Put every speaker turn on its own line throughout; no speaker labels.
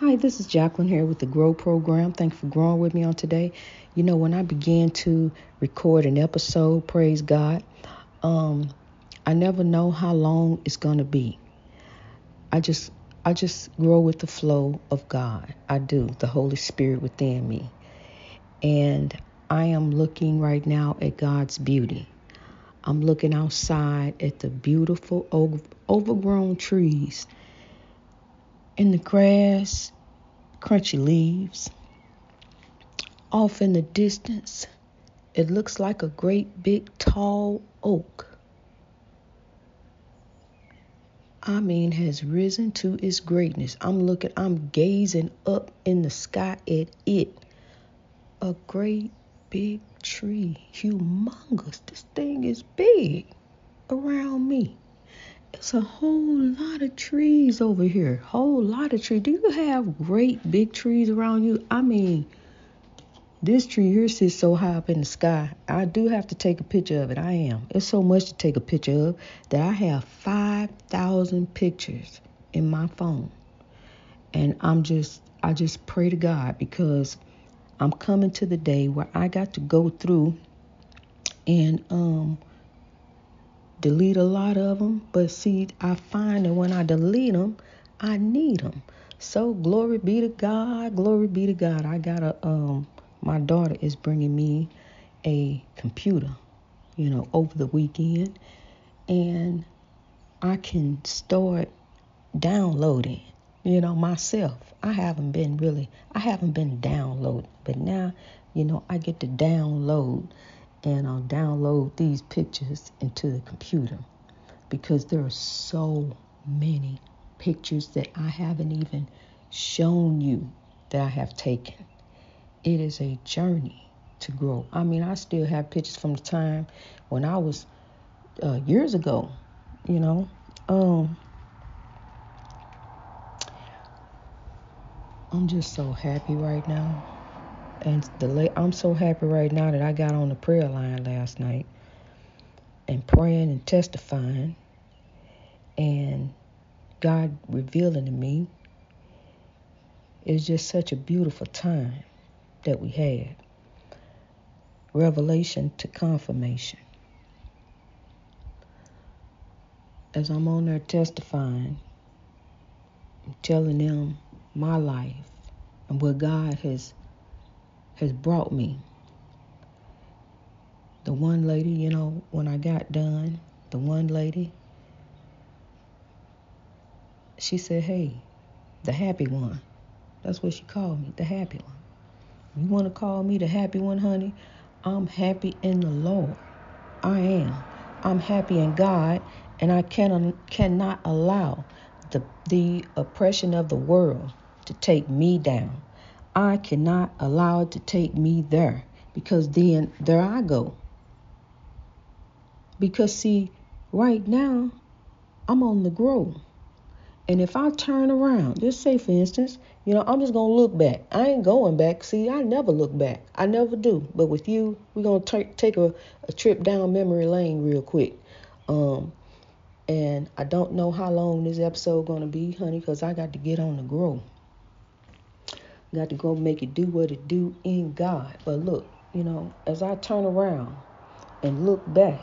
Hi, this is Jacqueline here with the Grow Program. Thanks for growing with me on today. You know, when I began to record an episode, praise God, um, I never know how long it's gonna be. I just I just grow with the flow of God. I do, the Holy Spirit within me. And I am looking right now at God's beauty. I'm looking outside at the beautiful overgrown trees in the grass, crunchy leaves. Off in the distance, it looks like a great big tall oak. I mean, has risen to its greatness. I'm looking, I'm gazing up in the sky at it. A great big tree, humongous. This thing is big around me. It's a whole lot of trees over here. Whole lot of trees. Do you have great big trees around you? I mean, this tree here sits so high up in the sky. I do have to take a picture of it. I am. It's so much to take a picture of that I have 5,000 pictures in my phone. And I'm just, I just pray to God because I'm coming to the day where I got to go through and um delete a lot of them, but see, I find that when I delete them, I need them. So glory be to God, glory be to God. I got a um, my daughter is bringing me a computer, you know, over the weekend, and I can start downloading, you know, myself. I haven't been really, I haven't been downloading, but now, you know, I get to download and I'll download these pictures into the computer because there are so many pictures that I haven't even shown you that I have taken. It is a journey to grow. I mean, I still have pictures from the time when I was uh, years ago, you know. Um, I'm just so happy right now. And the I'm so happy right now that I got on the prayer line last night and praying and testifying and God revealing to me. It's just such a beautiful time that we had. Revelation to confirmation. As I'm on there testifying, I'm telling them my life and what God has has brought me. The one lady, you know, when I got done, the one lady, she said, Hey, the happy one. That's what she called me, the happy one. You want to call me the happy one, honey? I'm happy in the Lord. I am. I'm happy in God, and I can, cannot allow the, the oppression of the world to take me down. I cannot allow it to take me there because then there I go. Because, see, right now, I'm on the grow. And if I turn around, just say for instance, you know, I'm just gonna look back. I ain't going back. See, I never look back. I never do. But with you, we're gonna t- take a, a trip down memory lane real quick. Um, and I don't know how long this episode gonna be, honey, because I got to get on the grow. Got to go make it do what it do in God. But look, you know, as I turn around and look back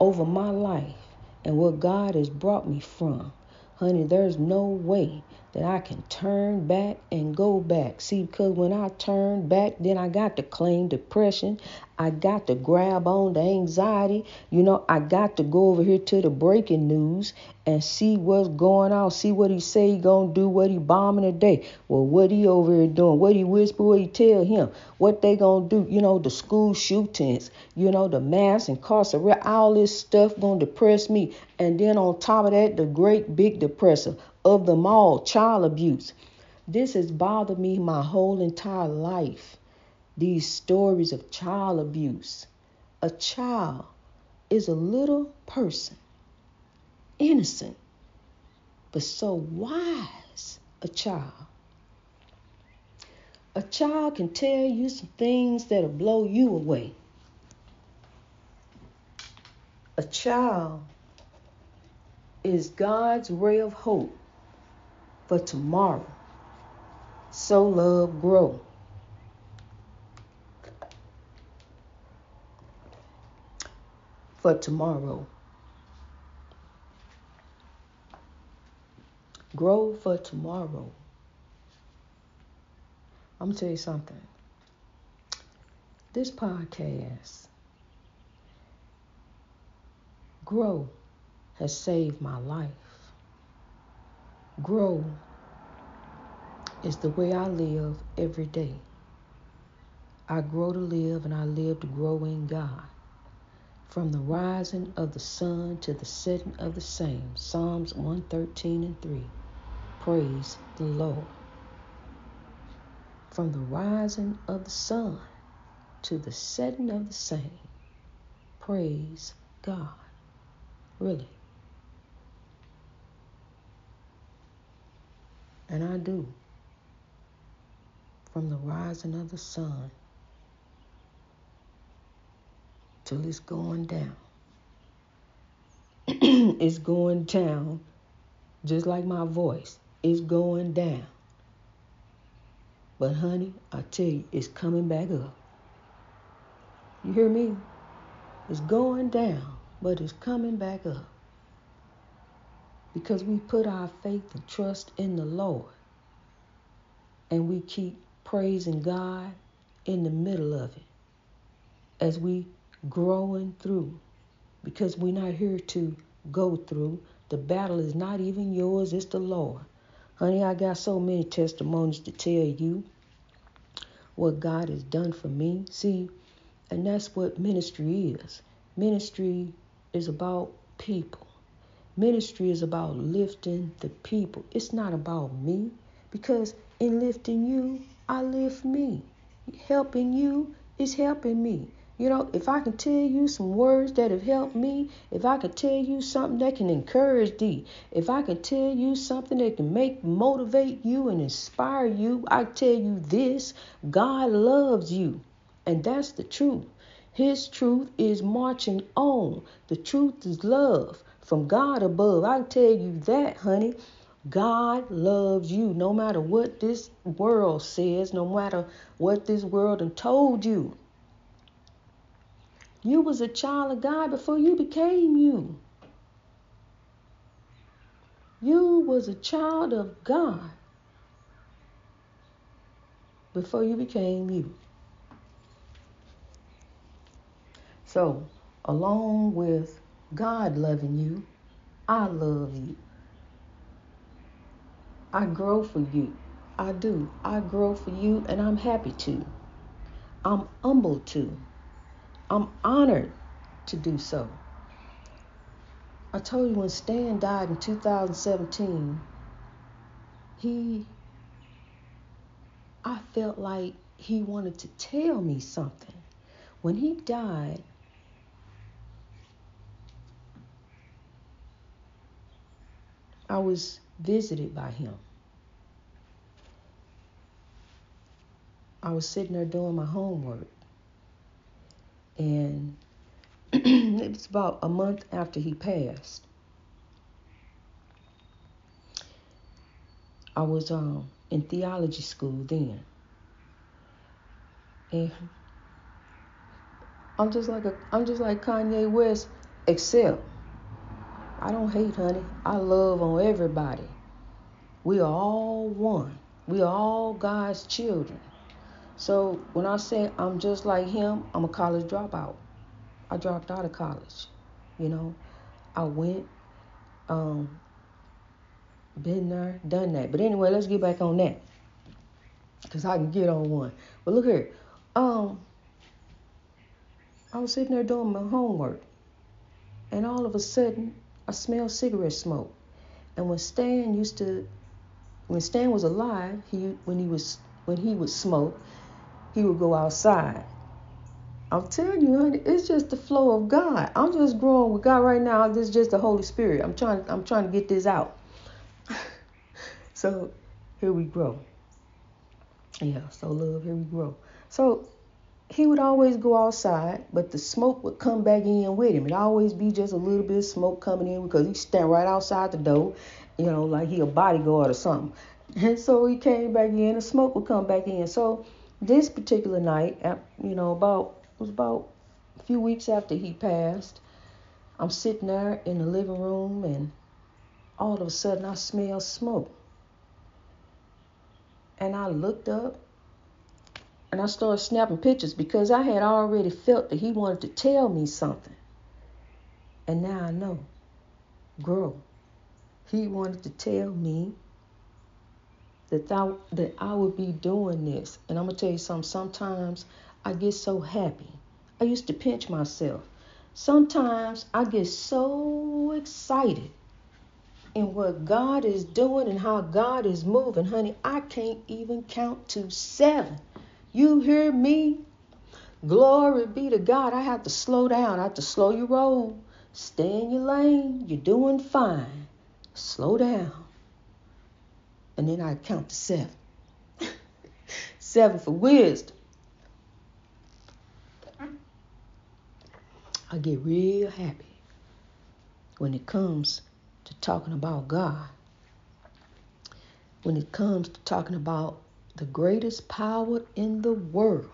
over my life and what God has brought me from, honey, there's no way that I can turn back and go back. See, because when I turn back, then I got to claim depression. I got to grab on the anxiety. You know, I got to go over here to the breaking news and see what's going on. See what he say he gonna do, what he bombing today. Well, what he over here doing? What he whisper? What he tell him? What they gonna do? You know, the school shootings. You know, the mass incarceration. All this stuff gonna depress me. And then on top of that, the great big depressor of them all, child abuse. This has bothered me my whole entire life. These stories of child abuse. A child is a little person, innocent, but so wise. A child. A child can tell you some things that'll blow you away. A child is God's ray of hope for tomorrow. Sow love, grow. For tomorrow. Grow for tomorrow. I'm gonna tell you something. This podcast, Grow, has saved my life. Grow is the way I live every day. I grow to live and I live to grow in God. From the rising of the sun to the setting of the same. Psalms 113 and 3. Praise the Lord. From the rising of the sun to the setting of the same. Praise God. Really. And I do. From the rising of the sun till it's going down. it's going down just like my voice. It's going down. But honey, I tell you, it's coming back up. You hear me? It's going down, but it's coming back up. Because we put our faith and trust in the Lord. And we keep praising God in the middle of it. As we growing through. Because we're not here to go through. The battle is not even yours, it's the Lord. Honey, I got so many testimonies to tell you what God has done for me. See, and that's what ministry is. Ministry is about people. Ministry is about lifting the people. It's not about me because in lifting you, I lift me. Helping you is helping me. You know, if I can tell you some words that have helped me, if I can tell you something that can encourage thee, if I can tell you something that can make motivate you and inspire you, I tell you this, God loves you. And that's the truth. His truth is marching on. The truth is love from God above. I tell you that, honey. God loves you no matter what this world says, no matter what this world and told you. You was a child of God before you became you. You was a child of God before you became you. So, along with God loving you, I love you. I grow for you. I do. I grow for you, and I'm happy to. I'm humbled to. I'm honored to do so. I told you when Stan died in 2017, he, I felt like he wanted to tell me something. When he died, I was visited by him. I was sitting there doing my homework. And it was about a month after he passed. I was um, in theology school then. And I'm just like a I'm just like Kanye West, except I don't hate, honey. I love on everybody. We are all one. We are all God's children. So when I say I'm just like him, I'm a college dropout. I dropped out of college. You know, I went, um, been there, done that. But anyway, let's get back on that. Cause I can get on one. But look here, um, I was sitting there doing my homework, and all of a sudden I smell cigarette smoke. And when Stan used to, when Stan was alive, he when he was when he would smoke, he would go outside. I'm telling you, honey, it's just the flow of God. I'm just growing with God right now. This is just the Holy Spirit. I'm trying. I'm trying to get this out. so here we grow. Yeah. Sow love, here we grow. So he would always go outside, but the smoke would come back in with him. It'd always be just a little bit of smoke coming in because he'd stand right outside the door, you know, like he a bodyguard or something. And so he came back in, the smoke would come back in. So this particular night, you know, about it was about a few weeks after he passed, I'm sitting there in the living room and all of a sudden I smell smoke. And I looked up and I started snapping pictures because I had already felt that he wanted to tell me something. And now I know. Grow. He wanted to tell me that I, that I would be doing this. And I'm to tell you something. Sometimes I get so happy. I used to pinch myself. Sometimes I get so excited in what God is doing and how God is moving. Honey, I can't even count to seven. You hear me? Glory be to God. I have to slow down. I have to slow your roll. Stay in your lane. You're doing fine. Slow down. And then I count to seven. seven for wisdom. I get real happy when it comes to talking about God. When it comes to talking about the greatest power in the world,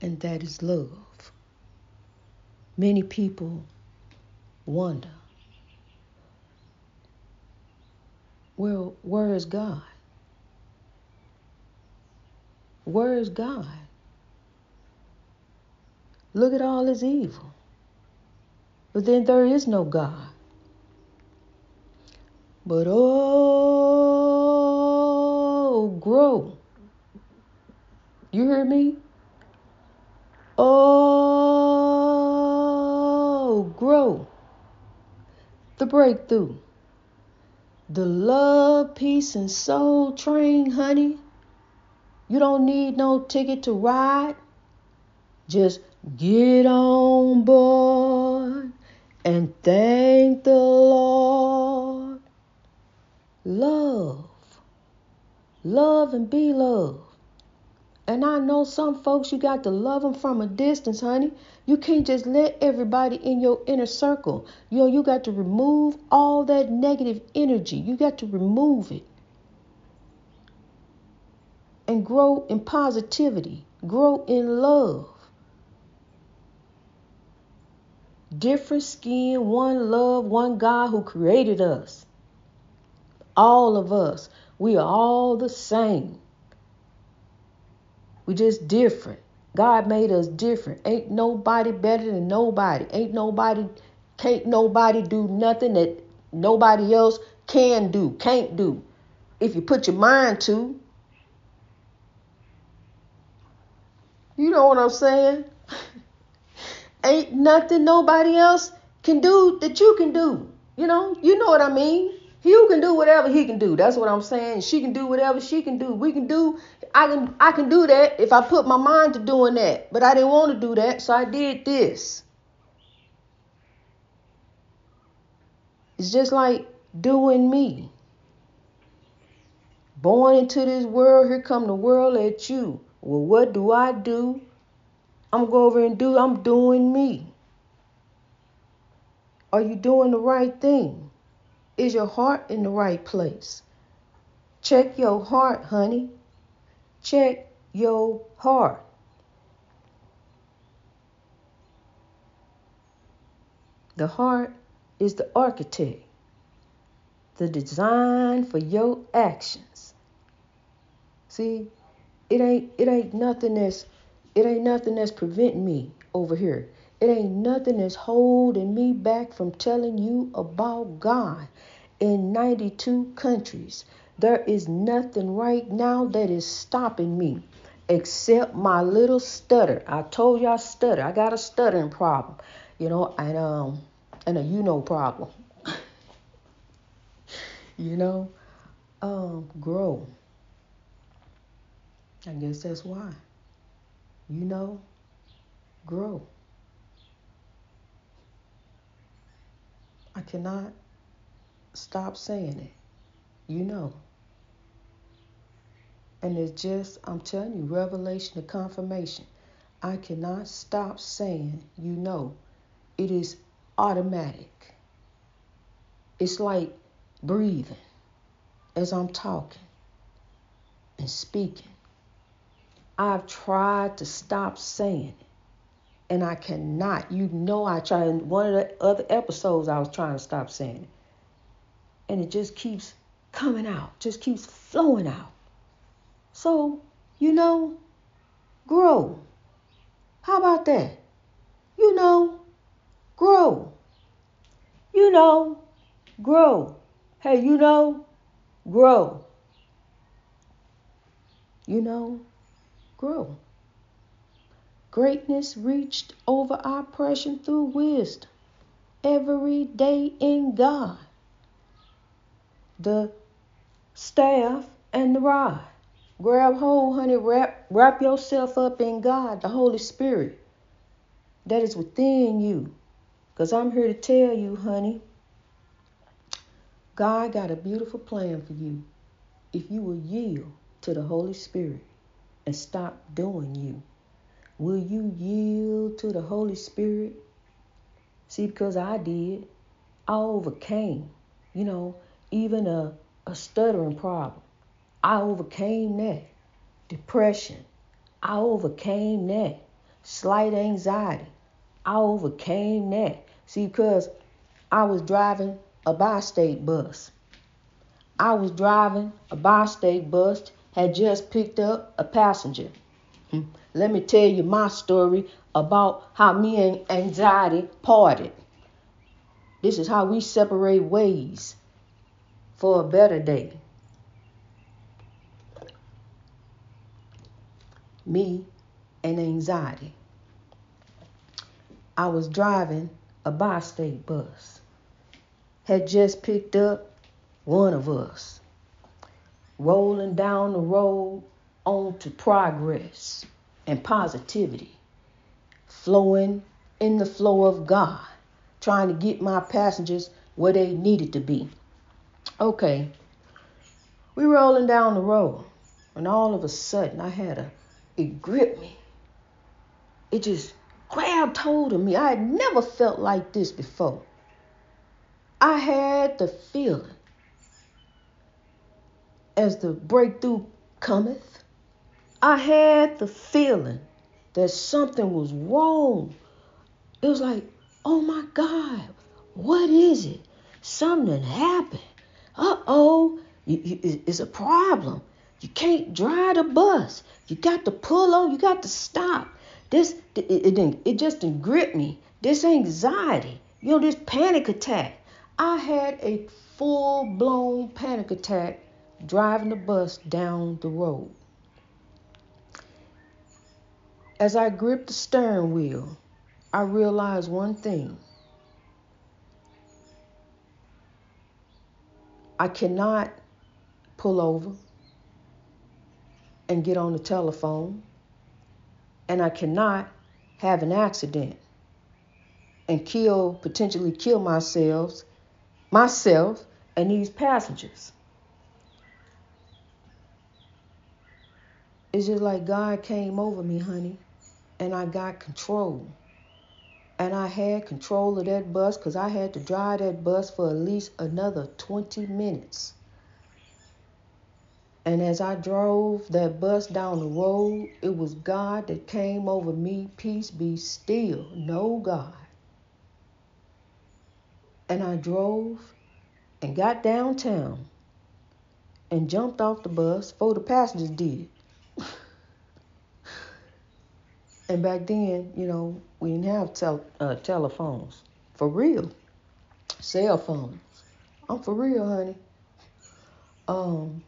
and that is love. Many people wonder, well, where is God? Where is God? Look at all his evil. But then there is no God. But oh, grow. You hear me? Oh, grow. The breakthrough. The love, peace, and soul train, honey. You don't need no ticket to ride. Just get on board and thank the Lord. Love. Love and be loved. And I know some folks, you got to love them from a distance, honey. You can't just let everybody in your inner circle. You know, you got to remove all that negative energy. You got to remove it. And grow in positivity, grow in love. Different skin, one love, one God who created us. All of us. We are all the same. We just different. God made us different. Ain't nobody better than nobody. Ain't nobody, can't nobody do nothing that nobody else can do, can't do. If you put your mind to. You know what I'm saying? ain't nothing nobody else can do that you can do. You know, you know what I mean. You can do whatever he can do. That's what I'm saying. She can do whatever she can do. We can do. I can. I can do that if I put my mind to doing that. But I didn't want to do that, so I did this. It's just like doing me. Born into this world, here come the world at you. Well, what do I do? I'm going over and do, I'm doing me. Are you doing the right thing? Is your heart in the right place? Check your heart, honey. Check your heart. The heart is the architect, the design for your actions. See, it ain't it ain't nothing that's it ain't nothing that's preventing me over here. It ain't nothing that's holding me back from telling you about God in 92 countries. There is nothing right now that is stopping me except my little stutter. I told you I stutter. I got a stuttering problem, you know, and um and a you know problem. you know, um grow. I guess that's why you know, grow. I cannot stop saying it. You know. And it's just, I'm telling you, revelation and confirmation. I cannot stop saying, you know. It is automatic. It's like breathing as I'm talking. and speaking. I've tried to stop saying it, and I cannot. You know, I tried. In one of the other episodes, I was trying to stop saying it, and it just keeps coming out, just keeps flowing out. So, you know, grow. How about that? You know, grow. You know, grow. Hey, you know, grow. You know, grow. Greatness reached over oppression through wisdom every day in God. The staff and the rod. Grab hold, honey, wrap, wrap yourself up in God, the Holy Spirit that is within you. Because I'm here to tell you, honey, God got a beautiful plan for you if you will yield to the Holy Spirit and stop doing you. Will you yield to the Holy Spirit? See, because I did, I overcame, you know, even a, a stuttering problem. I overcame that. Depression, I overcame that. Slight anxiety, I overcame that. See, because I was driving a bi-state bus. I was driving a bi-state bus, had just picked up a passenger. Hmm. Let me tell you my story about how me and anxiety parted. This is how we separate ways for a better day. Me and anxiety. I was driving a bi state bus, had just picked up one of us, rolling down the road onto progress and positivity, flowing in the flow of God, trying to get my passengers where they needed to be. Okay, we rolling down the road, and all of a sudden I had a, it gripped me. It just grabbed hold of me. I had never felt like this before. I had the feeling as the breakthrough cometh, I had the feeling that something was wrong. It was like, oh my God, what is it? Something happened. Uh oh, it's a problem. You can't drive the bus. You got to pull on, you got to stop. This it, it didn't it just didn't grip me. This anxiety, you know, this panic attack. I had a full blown panic attack driving the bus down the road. As I gripped the steering wheel, I realized one thing. I cannot pull over and get on the telephone and I cannot have an accident and kill, potentially kill myself, myself and these passengers. It's just like God came over me, honey, and I got control. And I had control of that bus because I had to drive that bus for at least another 20 minutes. And as I drove that bus down the road, it was God that came over me. Peace be still. No God. And I drove and got downtown and jumped off the bus before the passengers did. And back then, you know, we didn't have tel- uh, telephones. For real. Cell phones. I'm for real, honey. Um,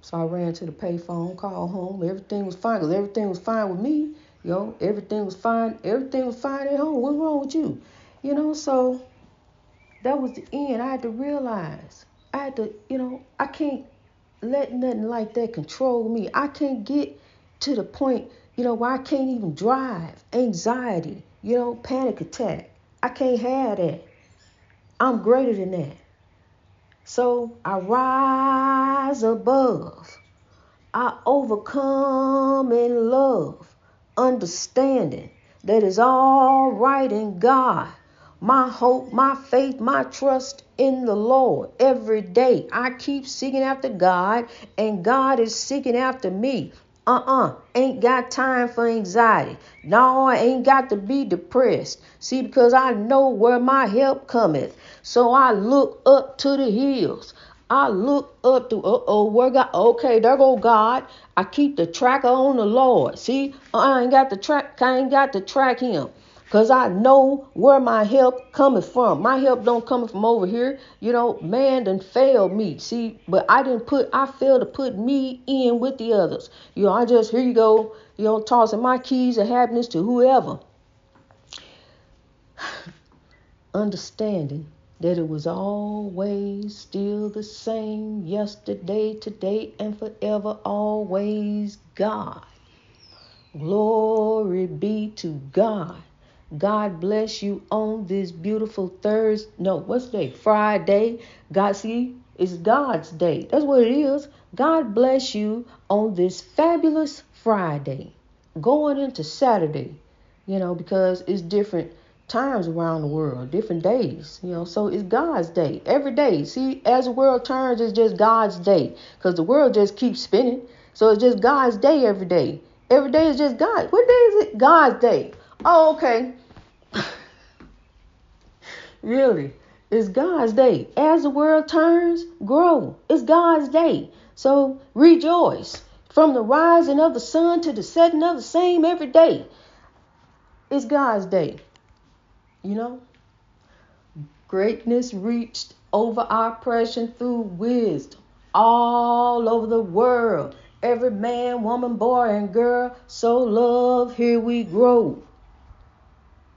so I ran to the payphone, called home. Everything was fine because everything was fine with me. Know, everything was fine. Everything was fine at home. What's wrong with you? You know, so that was the end. I had to realize. I had to, you know, I can't let nothing like that control me. I can't get to the point, you know, why I can't even drive. Anxiety, you know, panic attack. I can't have that. I'm greater than that. So I rise above. I overcome in love, understanding that is all right in God. my hope, my faith, my trust in the Lord every day. I keep seeking after God, and God is seeking after me. Uh uh-uh, uh, ain't got time for anxiety. No, I ain't got to be depressed. See, because I know where my help cometh. So I look up to the hills. I look up to, uh oh, where God, okay, there go God. I keep the tracker on the Lord. See, I ain't got to track, I ain't got to track him. Cause I know where my help coming from. My help don't come from over here. You know, man done failed me. See, but I didn't put I failed to put me in with the others. You know, I just here you go, you know, tossing my keys of happiness to whoever. Understanding that it was always still the same yesterday, today, and forever, always God. Glory be to God. God bless you on this beautiful Thursday. No, what's day? Friday. God, see, it's God's day. That's what it is. God bless you on this fabulous Friday, going into Saturday, you know, because it's different times around the world, different days, you know. So it's God's day every day. See, as the world turns, it's just God's day because the world just keeps spinning. So it's just God's day every day. Every day is just God. What day is it? God's day. Oh, okay. really, it's God's day. As the world turns, grow. It's God's day. So rejoice. From the rising of the sun to the setting of the same every day. It's God's day. You know? Greatness reached over oppression through wisdom all over the world. Every man, woman, boy, and girl, sow love, here we grow.